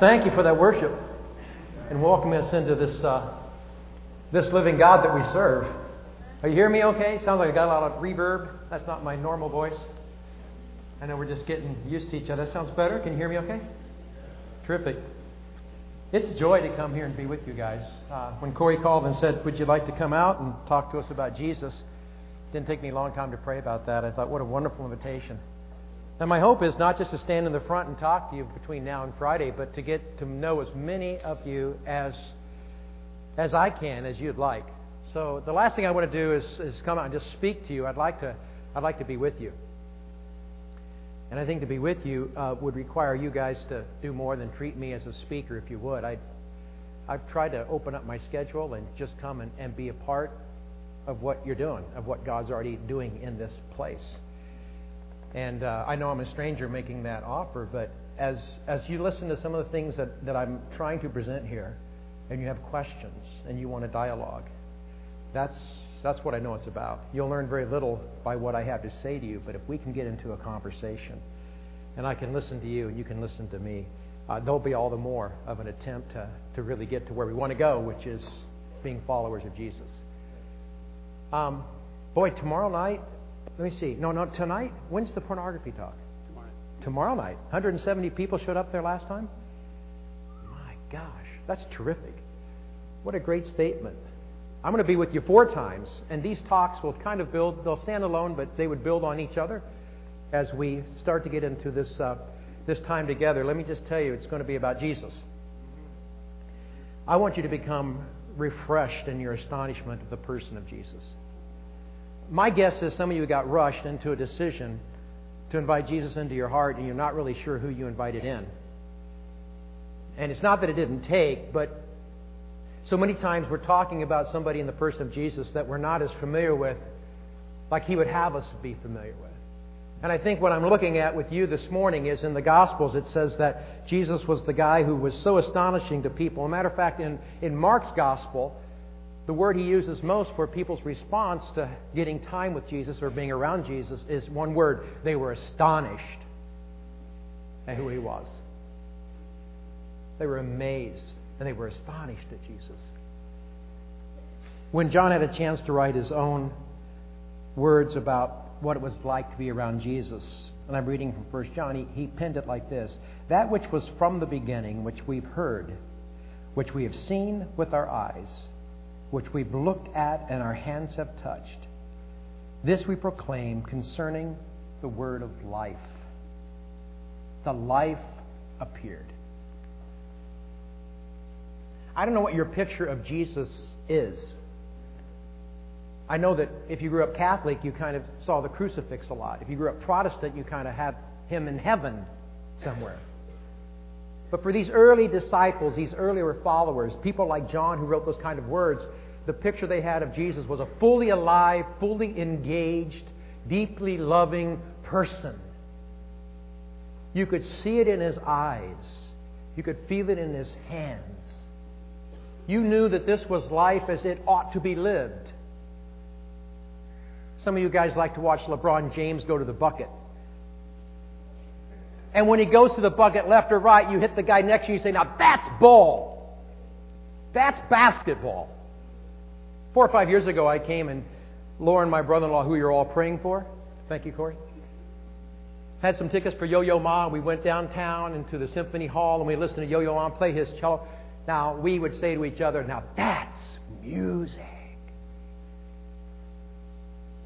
Thank you for that worship and welcoming us into this, uh, this living God that we serve. Are you hearing me okay? Sounds like I got a lot of reverb. That's not my normal voice. I know we're just getting used to each other. That sounds better. Can you hear me okay? Terrific. It's a joy to come here and be with you guys. Uh, when Corey called and said, Would you like to come out and talk to us about Jesus? It didn't take me a long time to pray about that. I thought, what a wonderful invitation. And my hope is not just to stand in the front and talk to you between now and Friday, but to get to know as many of you as, as I can, as you'd like. So the last thing I want to do is, is come out and just speak to you. I'd like to, I'd like to be with you. And I think to be with you uh, would require you guys to do more than treat me as a speaker, if you would. I, I've tried to open up my schedule and just come and, and be a part of what you're doing, of what God's already doing in this place. And uh, I know I'm a stranger making that offer, but as, as you listen to some of the things that, that I'm trying to present here, and you have questions and you want a dialogue, that's, that's what I know it's about. You'll learn very little by what I have to say to you, but if we can get into a conversation and I can listen to you and you can listen to me, uh, there'll be all the more of an attempt to, to really get to where we want to go, which is being followers of Jesus. Um, boy, tomorrow night, let me see. No, no, tonight? When's the pornography talk? Tomorrow. Tomorrow night. 170 people showed up there last time? My gosh, that's terrific. What a great statement. I'm going to be with you four times, and these talks will kind of build, they'll stand alone, but they would build on each other as we start to get into this, uh, this time together. Let me just tell you, it's going to be about Jesus. I want you to become refreshed in your astonishment of the person of Jesus. My guess is some of you got rushed into a decision to invite Jesus into your heart and you're not really sure who you invited in. And it's not that it didn't take, but so many times we're talking about somebody in the person of Jesus that we're not as familiar with like he would have us be familiar with. And I think what I'm looking at with you this morning is in the Gospels, it says that Jesus was the guy who was so astonishing to people. As a matter of fact, in, in Mark's Gospel, the word he uses most for people's response to getting time with Jesus or being around Jesus is one word. They were astonished at who he was. They were amazed and they were astonished at Jesus. When John had a chance to write his own words about what it was like to be around Jesus, and I'm reading from 1 John, he, he penned it like this That which was from the beginning, which we've heard, which we have seen with our eyes, which we've looked at and our hands have touched. This we proclaim concerning the word of life. The life appeared. I don't know what your picture of Jesus is. I know that if you grew up Catholic, you kind of saw the crucifix a lot. If you grew up Protestant, you kind of had him in heaven somewhere. But for these early disciples, these earlier followers, people like John who wrote those kind of words, the picture they had of Jesus was a fully alive, fully engaged, deeply loving person. You could see it in his eyes. You could feel it in his hands. You knew that this was life as it ought to be lived. Some of you guys like to watch LeBron James go to the bucket. And when he goes to the bucket left or right, you hit the guy next to you and you say, Now that's ball. That's basketball. Four or five years ago, I came and Lauren, my brother in law, who you're all praying for, thank you, Corey, had some tickets for Yo Yo Ma. We went downtown into the Symphony Hall and we listened to Yo Yo Ma play his cello. Now, we would say to each other, Now that's music.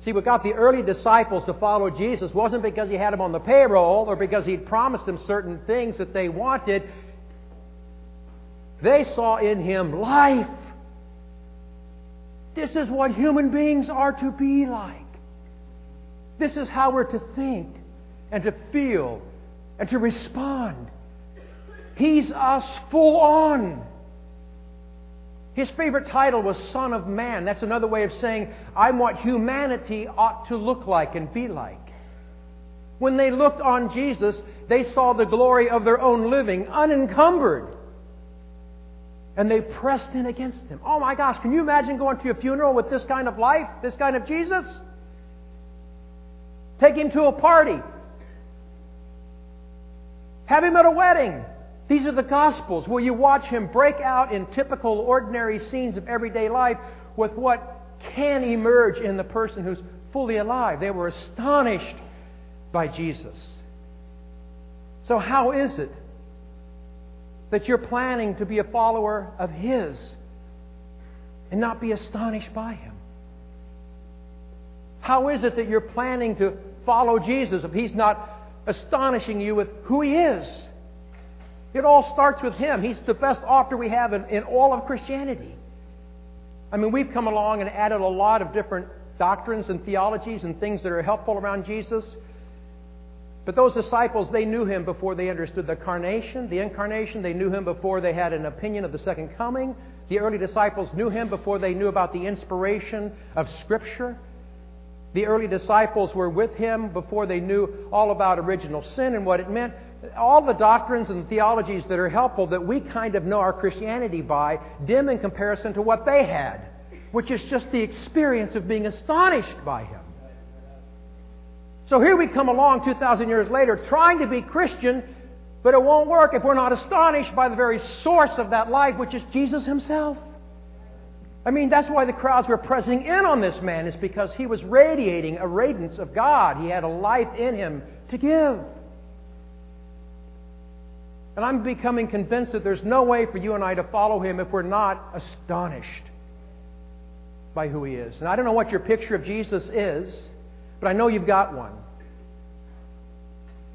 See, what got the early disciples to follow Jesus wasn't because he had them on the payroll or because he'd promised them certain things that they wanted. They saw in him life. This is what human beings are to be like. This is how we're to think and to feel and to respond. He's us full on. His favorite title was Son of Man. That's another way of saying, I'm what humanity ought to look like and be like. When they looked on Jesus, they saw the glory of their own living, unencumbered. And they pressed in against him. Oh my gosh, can you imagine going to a funeral with this kind of life, this kind of Jesus? Take him to a party. Have him at a wedding. These are the Gospels where you watch him break out in typical, ordinary scenes of everyday life with what can emerge in the person who's fully alive. They were astonished by Jesus. So, how is it that you're planning to be a follower of His and not be astonished by Him? How is it that you're planning to follow Jesus if He's not astonishing you with who He is? It all starts with Him. He's the best author we have in, in all of Christianity. I mean, we've come along and added a lot of different doctrines and theologies and things that are helpful around Jesus. But those disciples, they knew him before they understood the carnation, the incarnation. They knew him before they had an opinion of the second coming. The early disciples knew him before they knew about the inspiration of Scripture. The early disciples were with him before they knew all about original sin and what it meant. All the doctrines and theologies that are helpful that we kind of know our Christianity by dim in comparison to what they had, which is just the experience of being astonished by him. So here we come along 2,000 years later trying to be Christian, but it won't work if we're not astonished by the very source of that life, which is Jesus himself. I mean, that's why the crowds were pressing in on this man, is because he was radiating a radiance of God. He had a life in him to give. And I'm becoming convinced that there's no way for you and I to follow him if we're not astonished by who he is. And I don't know what your picture of Jesus is, but I know you've got one.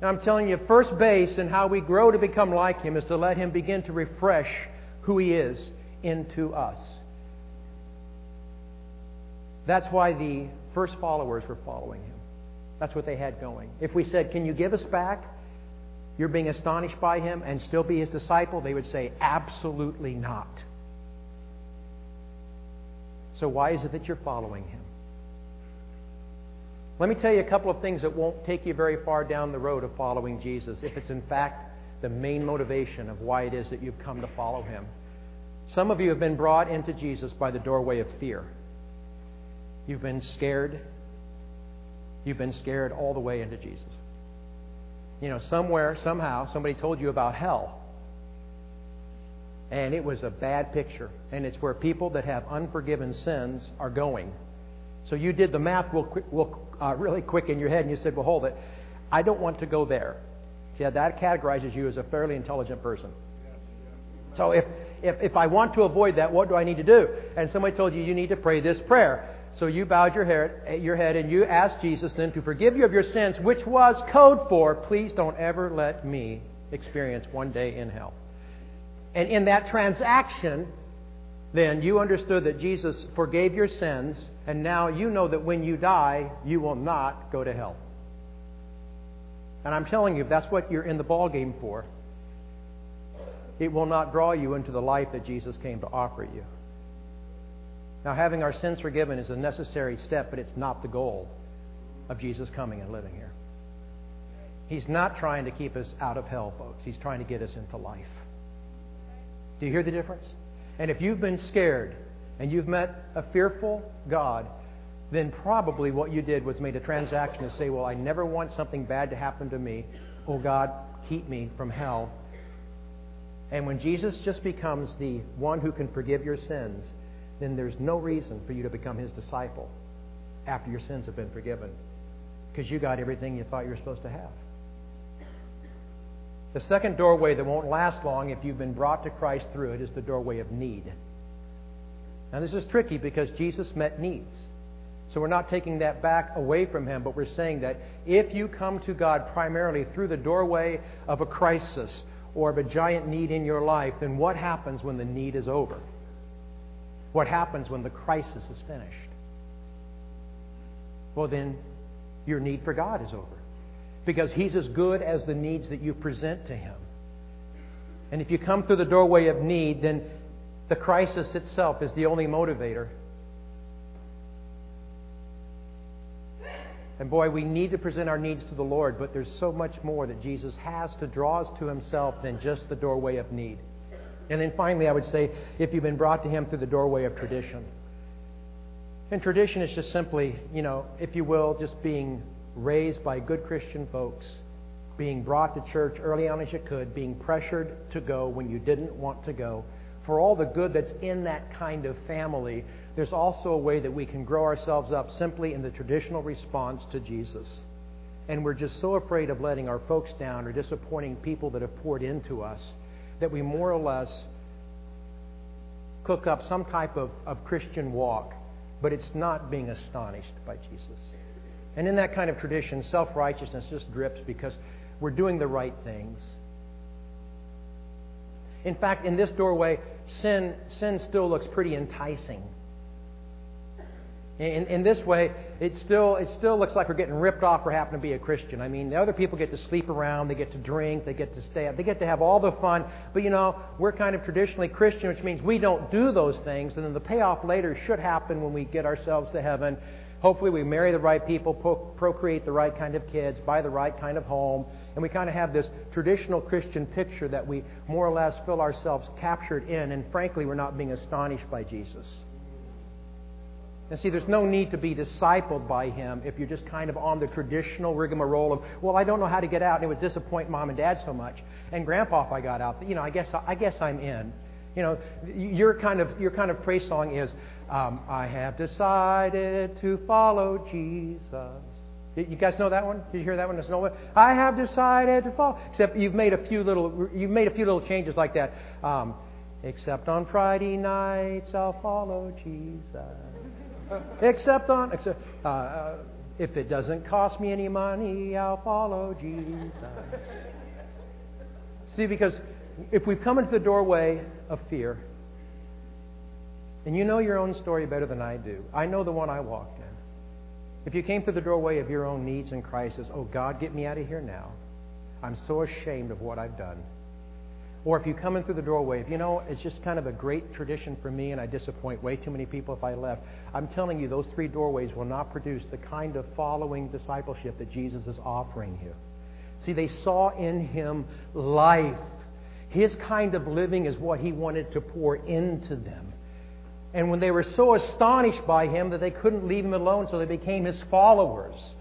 And I'm telling you, first base in how we grow to become like him is to let him begin to refresh who he is into us. That's why the first followers were following him. That's what they had going. If we said, Can you give us back? You're being astonished by him and still be his disciple, they would say, Absolutely not. So, why is it that you're following him? Let me tell you a couple of things that won't take you very far down the road of following Jesus, if it's in fact the main motivation of why it is that you've come to follow him. Some of you have been brought into Jesus by the doorway of fear. You've been scared. You've been scared all the way into Jesus. You know, somewhere, somehow, somebody told you about hell. And it was a bad picture. And it's where people that have unforgiven sins are going. So you did the math real, quick, real uh, really quick in your head, and you said, well, hold it. I don't want to go there. See, that categorizes you as a fairly intelligent person. So if, if, if I want to avoid that, what do I need to do? And somebody told you, you need to pray this prayer. So you bowed your head, your head and you asked Jesus then to forgive you of your sins, which was code for, please don't ever let me experience one day in hell. And in that transaction, then you understood that Jesus forgave your sins, and now you know that when you die, you will not go to hell. And I'm telling you, if that's what you're in the ball game for, it will not draw you into the life that Jesus came to offer you. Now, having our sins forgiven is a necessary step, but it's not the goal of Jesus coming and living here. He's not trying to keep us out of hell, folks. He's trying to get us into life. Do you hear the difference? And if you've been scared and you've met a fearful God, then probably what you did was made a transaction to say, Well, I never want something bad to happen to me. Oh, God, keep me from hell. And when Jesus just becomes the one who can forgive your sins, then there's no reason for you to become his disciple after your sins have been forgiven because you got everything you thought you were supposed to have. The second doorway that won't last long if you've been brought to Christ through it is the doorway of need. Now, this is tricky because Jesus met needs. So we're not taking that back away from him, but we're saying that if you come to God primarily through the doorway of a crisis or of a giant need in your life, then what happens when the need is over? What happens when the crisis is finished? Well, then your need for God is over. Because He's as good as the needs that you present to Him. And if you come through the doorway of need, then the crisis itself is the only motivator. And boy, we need to present our needs to the Lord, but there's so much more that Jesus has to draw us to Himself than just the doorway of need. And then finally, I would say, if you've been brought to Him through the doorway of tradition. And tradition is just simply, you know, if you will, just being raised by good Christian folks being brought to church early on as you could, being pressured to go when you didn't want to go. For all the good that's in that kind of family, there's also a way that we can grow ourselves up simply in the traditional response to Jesus. And we're just so afraid of letting our folks down or disappointing people that have poured into us that we more or less cook up some type of, of Christian walk, but it's not being astonished by Jesus. And in that kind of tradition, self righteousness just drips because we're doing the right things. In fact, in this doorway, sin, sin still looks pretty enticing. In, in this way, it still, it still looks like we're getting ripped off for happening to be a Christian. I mean, the other people get to sleep around, they get to drink, they get to stay up, they get to have all the fun. But you know, we're kind of traditionally Christian, which means we don't do those things. And then the payoff later should happen when we get ourselves to heaven. Hopefully, we marry the right people, procreate the right kind of kids, buy the right kind of home, and we kind of have this traditional Christian picture that we more or less feel ourselves captured in. And frankly, we're not being astonished by Jesus. And see, there's no need to be discipled by him if you're just kind of on the traditional rigmarole of, well, I don't know how to get out, and it would disappoint mom and dad so much. And grandpa, if I got out, you know, I guess I guess I'm in. You know, your kind of your kind of praise song is, um, I have decided to follow Jesus. You guys know that one? Did you hear that one? There's no one. I have decided to follow. Except you've made a few little you've made a few little changes like that. Um, except on Friday nights, I'll follow Jesus except on except, uh, uh, if it doesn't cost me any money, I'll follow Jesus. See, because if we've come into the doorway of fear, and you know your own story better than I do, I know the one I walked in. If you came through the doorway of your own needs and crisis, oh God, get me out of here now. I'm so ashamed of what I've done. Or if you come in through the doorway, if you know it's just kind of a great tradition for me and I disappoint way too many people if I left, I'm telling you, those three doorways will not produce the kind of following discipleship that Jesus is offering you. See, they saw in him life. His kind of living is what he wanted to pour into them. And when they were so astonished by him that they couldn't leave him alone, so they became his followers.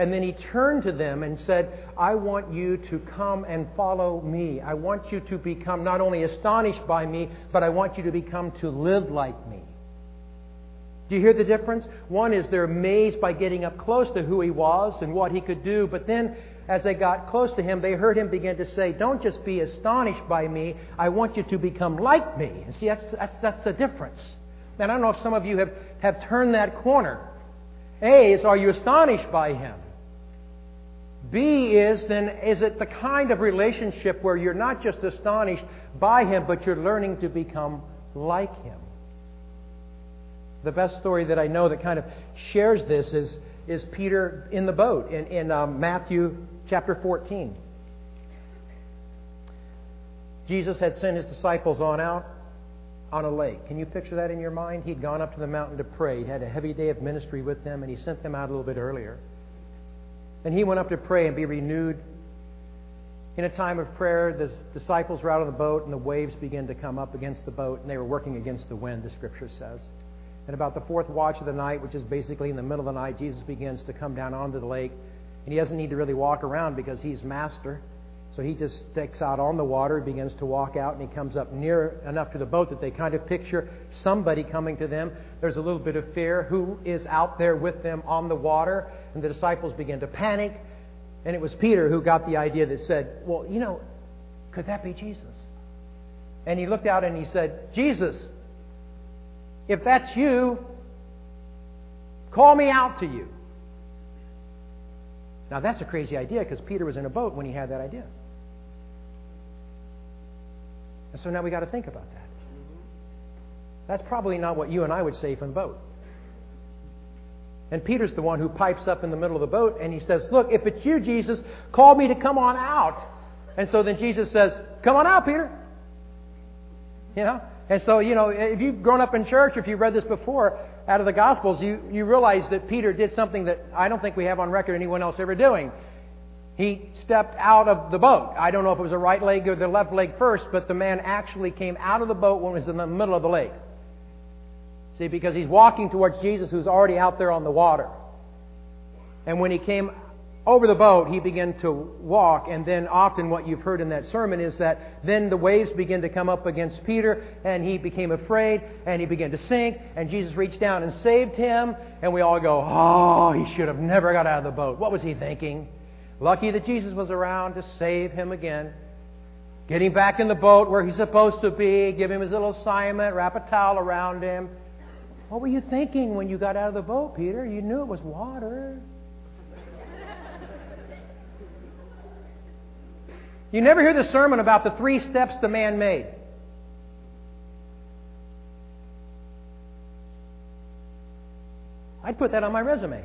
And then he turned to them and said, I want you to come and follow me. I want you to become not only astonished by me, but I want you to become to live like me. Do you hear the difference? One is they're amazed by getting up close to who he was and what he could do, but then as they got close to him, they heard him begin to say, Don't just be astonished by me, I want you to become like me. And see, that's, that's, that's the difference. And I don't know if some of you have, have turned that corner. A is, are you astonished by him? B is, then, is it the kind of relationship where you're not just astonished by him, but you're learning to become like him? The best story that I know that kind of shares this is, is Peter in the boat in, in um, Matthew chapter 14. Jesus had sent his disciples on out on a lake. Can you picture that in your mind? He'd gone up to the mountain to pray. He'd had a heavy day of ministry with them, and he sent them out a little bit earlier. And he went up to pray and be renewed. In a time of prayer, the disciples were out on the boat, and the waves began to come up against the boat, and they were working against the wind, the scripture says. And about the fourth watch of the night, which is basically in the middle of the night, Jesus begins to come down onto the lake. And he doesn't need to really walk around because he's master. So he just sticks out on the water, begins to walk out, and he comes up near enough to the boat that they kind of picture somebody coming to them. There's a little bit of fear. Who is out there with them on the water? And the disciples begin to panic. And it was Peter who got the idea that said, Well, you know, could that be Jesus? And he looked out and he said, Jesus, if that's you, call me out to you. Now, that's a crazy idea because Peter was in a boat when he had that idea. And so now we got to think about that. That's probably not what you and I would say from the boat. And Peter's the one who pipes up in the middle of the boat and he says, Look, if it's you, Jesus, call me to come on out. And so then Jesus says, Come on out, Peter. You know? And so, you know, if you've grown up in church, if you've read this before out of the Gospels, you, you realize that Peter did something that I don't think we have on record anyone else ever doing. He stepped out of the boat. I don't know if it was the right leg or the left leg first, but the man actually came out of the boat when it was in the middle of the lake. See, because he's walking towards Jesus who's already out there on the water. And when he came over the boat, he began to walk, and then often what you've heard in that sermon is that then the waves began to come up against Peter, and he became afraid, and he began to sink, and Jesus reached down and saved him, and we all go, Oh, he should have never got out of the boat. What was he thinking? Lucky that Jesus was around to save him again. Get him back in the boat where he's supposed to be, give him his little assignment, wrap a towel around him. What were you thinking when you got out of the boat, Peter? You knew it was water. You never hear the sermon about the three steps the man made. I'd put that on my resume.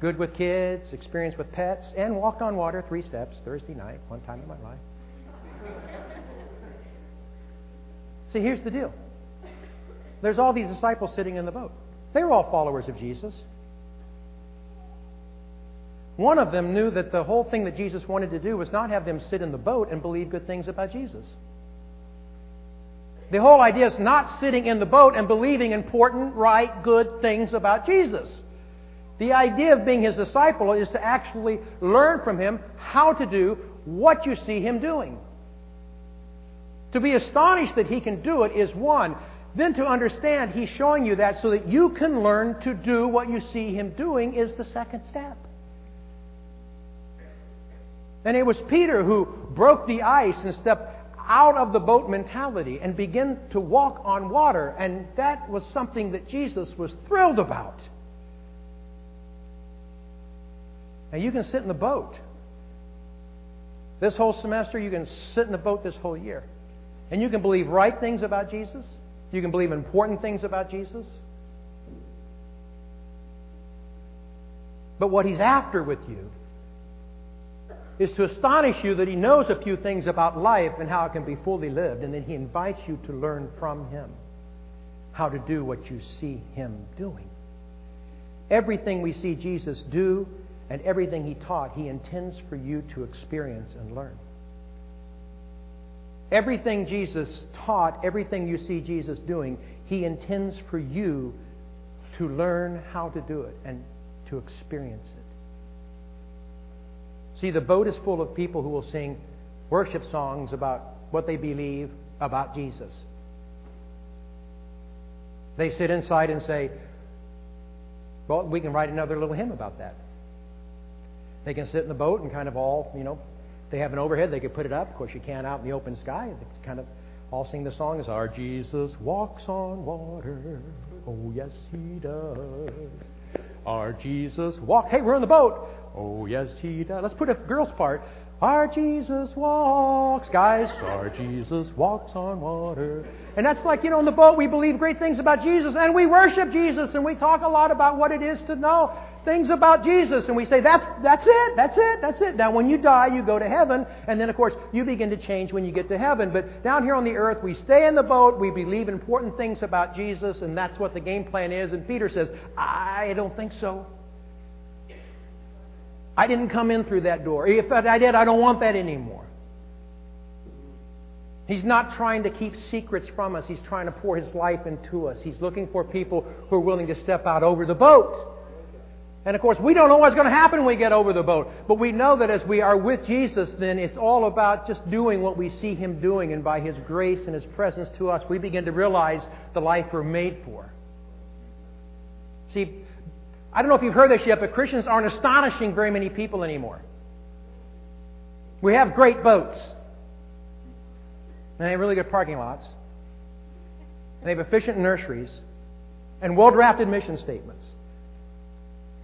Good with kids, experience with pets, and walked on water three steps Thursday night, one time in my life. See, here's the deal. There's all these disciples sitting in the boat. They were all followers of Jesus. One of them knew that the whole thing that Jesus wanted to do was not have them sit in the boat and believe good things about Jesus. The whole idea is not sitting in the boat and believing important, right, good things about Jesus. The idea of being his disciple is to actually learn from him how to do what you see him doing. To be astonished that he can do it is one. Then to understand he's showing you that so that you can learn to do what you see him doing is the second step. And it was Peter who broke the ice and stepped out of the boat mentality and began to walk on water. And that was something that Jesus was thrilled about. Now, you can sit in the boat. This whole semester, you can sit in the boat this whole year. And you can believe right things about Jesus. You can believe important things about Jesus. But what he's after with you is to astonish you that he knows a few things about life and how it can be fully lived, and then he invites you to learn from him how to do what you see him doing. Everything we see Jesus do and everything he taught, he intends for you to experience and learn. Everything Jesus taught, everything you see Jesus doing, he intends for you to learn how to do it and to experience it. See, the boat is full of people who will sing worship songs about what they believe about Jesus. They sit inside and say, well, we can write another little hymn about that. They can sit in the boat and kind of all, you know, they have an overhead, they could put it up. Of course, you can't out in the open sky. It's kind of all sing the song is Our Jesus walks on water. Oh, yes, he does. Our Jesus walk. Hey, we're in the boat. Oh, yes, he does. Let's put a girl's part. Our Jesus walks, guys. Our Jesus walks on water. And that's like, you know, in the boat we believe great things about Jesus and we worship Jesus and we talk a lot about what it is to know things about Jesus. And we say, that's, that's it, that's it, that's it. Now, when you die, you go to heaven. And then, of course, you begin to change when you get to heaven. But down here on the earth, we stay in the boat. We believe important things about Jesus. And that's what the game plan is. And Peter says, I don't think so. I didn't come in through that door. If I did, I don't want that anymore. He's not trying to keep secrets from us. He's trying to pour his life into us. He's looking for people who are willing to step out over the boat. And of course, we don't know what's going to happen when we get over the boat. But we know that as we are with Jesus, then it's all about just doing what we see Him doing. And by His grace and His presence to us, we begin to realize the life we're made for. See, I don't know if you've heard this yet, but Christians aren't astonishing very many people anymore. We have great boats. And they have really good parking lots. And they have efficient nurseries. And well drafted mission statements.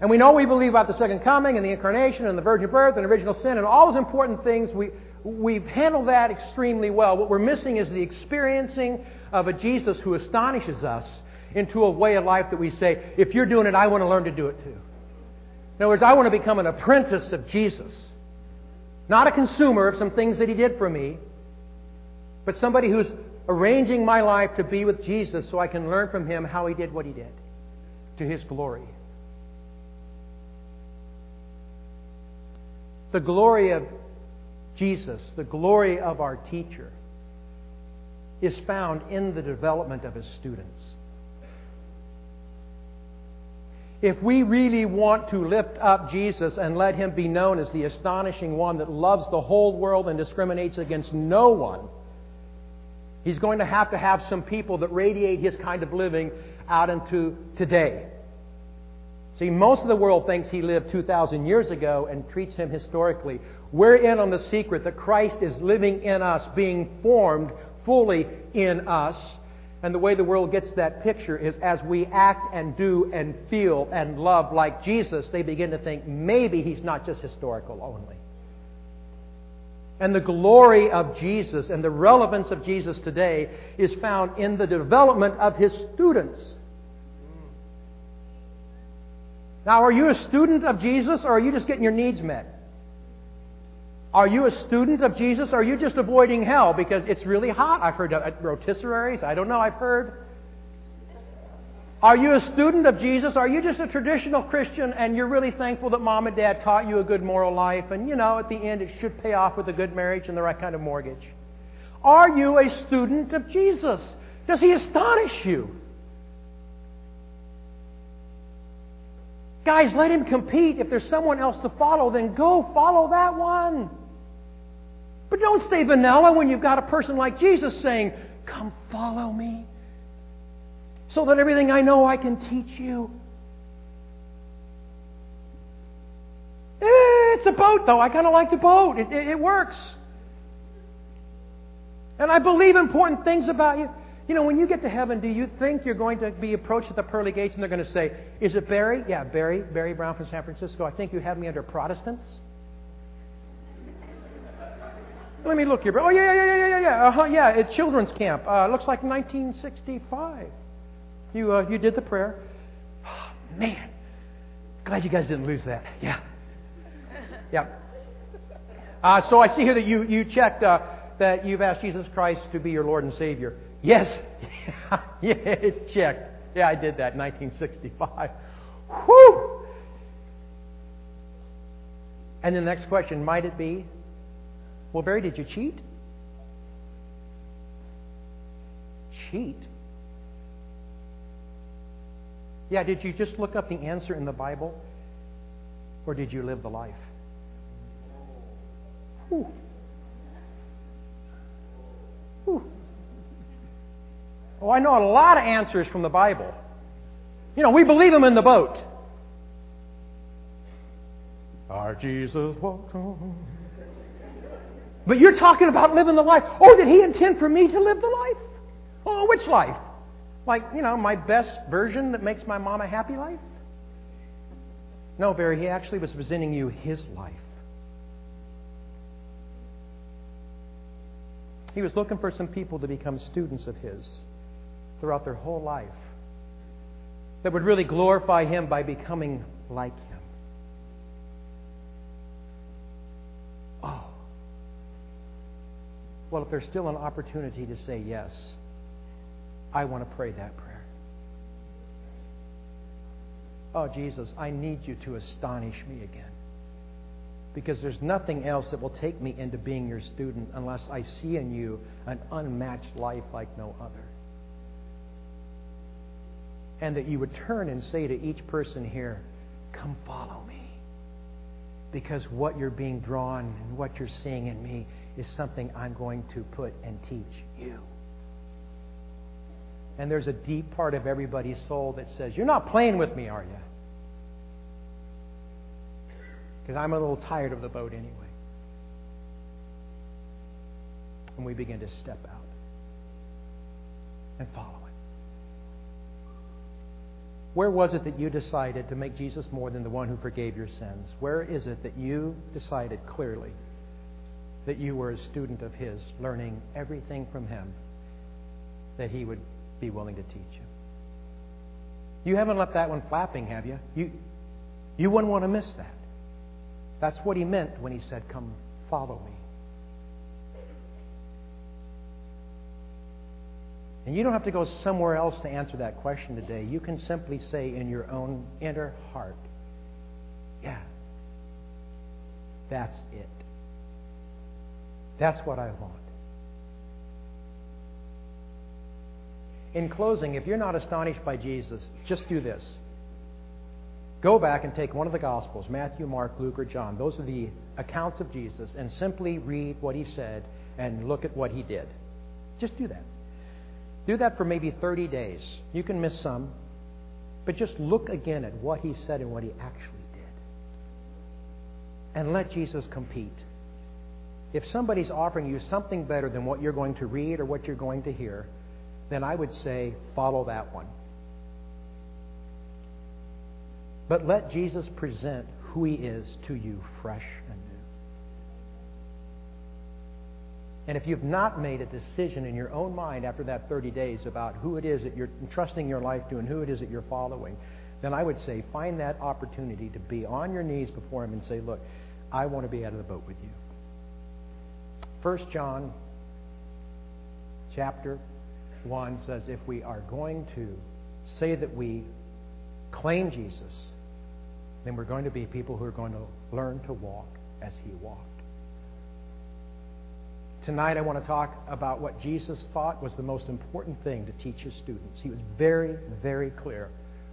And we know we believe about the second coming and the incarnation and the virgin birth and original sin and all those important things. We, we've handled that extremely well. What we're missing is the experiencing of a Jesus who astonishes us into a way of life that we say, if you're doing it, I want to learn to do it too. In other words, I want to become an apprentice of Jesus. Not a consumer of some things that he did for me, but somebody who's arranging my life to be with Jesus so I can learn from him how he did what he did to his glory. The glory of Jesus, the glory of our teacher, is found in the development of his students. If we really want to lift up Jesus and let him be known as the astonishing one that loves the whole world and discriminates against no one, he's going to have to have some people that radiate his kind of living out into today. See, most of the world thinks he lived 2,000 years ago and treats him historically. We're in on the secret that Christ is living in us, being formed fully in us. And the way the world gets that picture is as we act and do and feel and love like Jesus, they begin to think maybe he's not just historical only. And the glory of Jesus and the relevance of Jesus today is found in the development of his students. Now, are you a student of Jesus or are you just getting your needs met? Are you a student of Jesus or are you just avoiding hell because it's really hot? I've heard at uh, rotisseries. I don't know. I've heard. Are you a student of Jesus? Are you just a traditional Christian and you're really thankful that mom and dad taught you a good moral life and, you know, at the end it should pay off with a good marriage and the right kind of mortgage? Are you a student of Jesus? Does he astonish you? Guys, let him compete. If there's someone else to follow, then go follow that one. But don't stay vanilla when you've got a person like Jesus saying, Come follow me, so that everything I know I can teach you. Eh, it's a boat, though. I kind of like the boat, it, it, it works. And I believe important things about you. You know, when you get to heaven, do you think you're going to be approached at the pearly gates and they're going to say, Is it Barry? Yeah, Barry, Barry Brown from San Francisco. I think you have me under Protestants. Let me look here. Oh, yeah, yeah, yeah, yeah, yeah. Uh-huh, yeah, at children's camp. Uh, looks like 1965. You, uh, you did the prayer. Oh, man, glad you guys didn't lose that. Yeah. Yeah. Uh, so I see here that you, you checked uh, that you've asked Jesus Christ to be your Lord and Savior. Yes. yeah, it's checked. Yeah, I did that in 1965. Whew! And the next question might it be well, Barry, did you cheat? Cheat? Yeah, did you just look up the answer in the Bible? Or did you live the life? Whew. Oh, I know a lot of answers from the Bible. You know, we believe them in the boat. Our Jesus walked on. But you're talking about living the life. Oh, did he intend for me to live the life? Oh, which life? Like, you know, my best version that makes my mom a happy life? No, Barry, he actually was presenting you his life. He was looking for some people to become students of his throughout their whole life that would really glorify him by becoming like him. Oh. Well, if there's still an opportunity to say yes, I want to pray that prayer. Oh, Jesus, I need you to astonish me again. Because there's nothing else that will take me into being your student unless I see in you an unmatched life like no other. And that you would turn and say to each person here, Come follow me. Because what you're being drawn and what you're seeing in me is something I'm going to put and teach you. And there's a deep part of everybody's soul that says, You're not playing with me, are you? Because I'm a little tired of the boat anyway. And we begin to step out and follow. Where was it that you decided to make Jesus more than the one who forgave your sins? Where is it that you decided clearly that you were a student of His, learning everything from Him that He would be willing to teach you. You haven't left that one flapping, have you? You, you wouldn't want to miss that. That's what He meant when He said, Come, follow me. And you don't have to go somewhere else to answer that question today. You can simply say in your own inner heart, Yeah, that's it. That's what I want. In closing, if you're not astonished by Jesus, just do this. Go back and take one of the Gospels Matthew, Mark, Luke, or John. Those are the accounts of Jesus, and simply read what he said and look at what he did. Just do that. Do that for maybe 30 days. You can miss some, but just look again at what he said and what he actually did. And let Jesus compete. If somebody's offering you something better than what you're going to read or what you're going to hear, then I would say follow that one. But let Jesus present who he is to you fresh and if you've not made a decision in your own mind after that 30 days about who it is that you're entrusting your life to and who it is that you're following, then I would say find that opportunity to be on your knees before him and say, Look, I want to be out of the boat with you. 1 John chapter 1 says if we are going to say that we claim Jesus, then we're going to be people who are going to learn to walk as he walked. Tonight, I want to talk about what Jesus thought was the most important thing to teach his students. He was very, very clear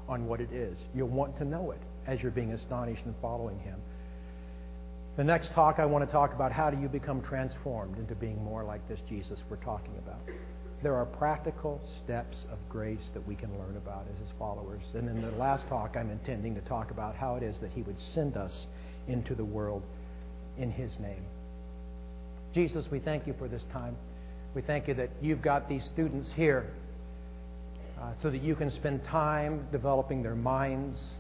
on what it is. You'll want to know it as you're being astonished and following him. The next talk, I want to talk about how do you become transformed into being more like this Jesus we're talking about. There are practical steps of grace that we can learn about as his followers. And in the last talk, I'm intending to talk about how it is that he would send us into the world in his name. Jesus, we thank you for this time. We thank you that you've got these students here uh, so that you can spend time developing their minds,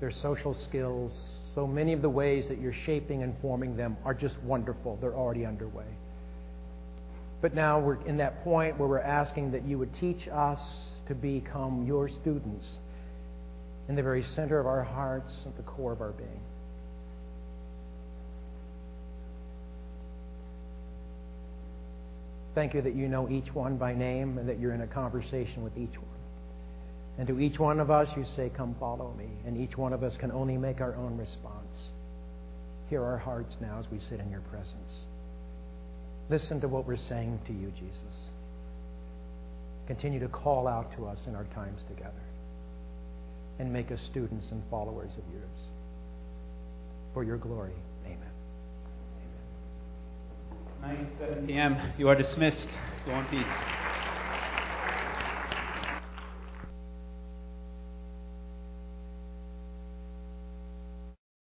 their social skills. So many of the ways that you're shaping and forming them are just wonderful. They're already underway. But now we're in that point where we're asking that you would teach us to become your students in the very center of our hearts, at the core of our being. Thank you that you know each one by name and that you're in a conversation with each one. And to each one of us, you say, Come follow me. And each one of us can only make our own response. Hear our hearts now as we sit in your presence. Listen to what we're saying to you, Jesus. Continue to call out to us in our times together and make us students and followers of yours. For your glory, 9, 7 p.m. You are dismissed. Go in peace.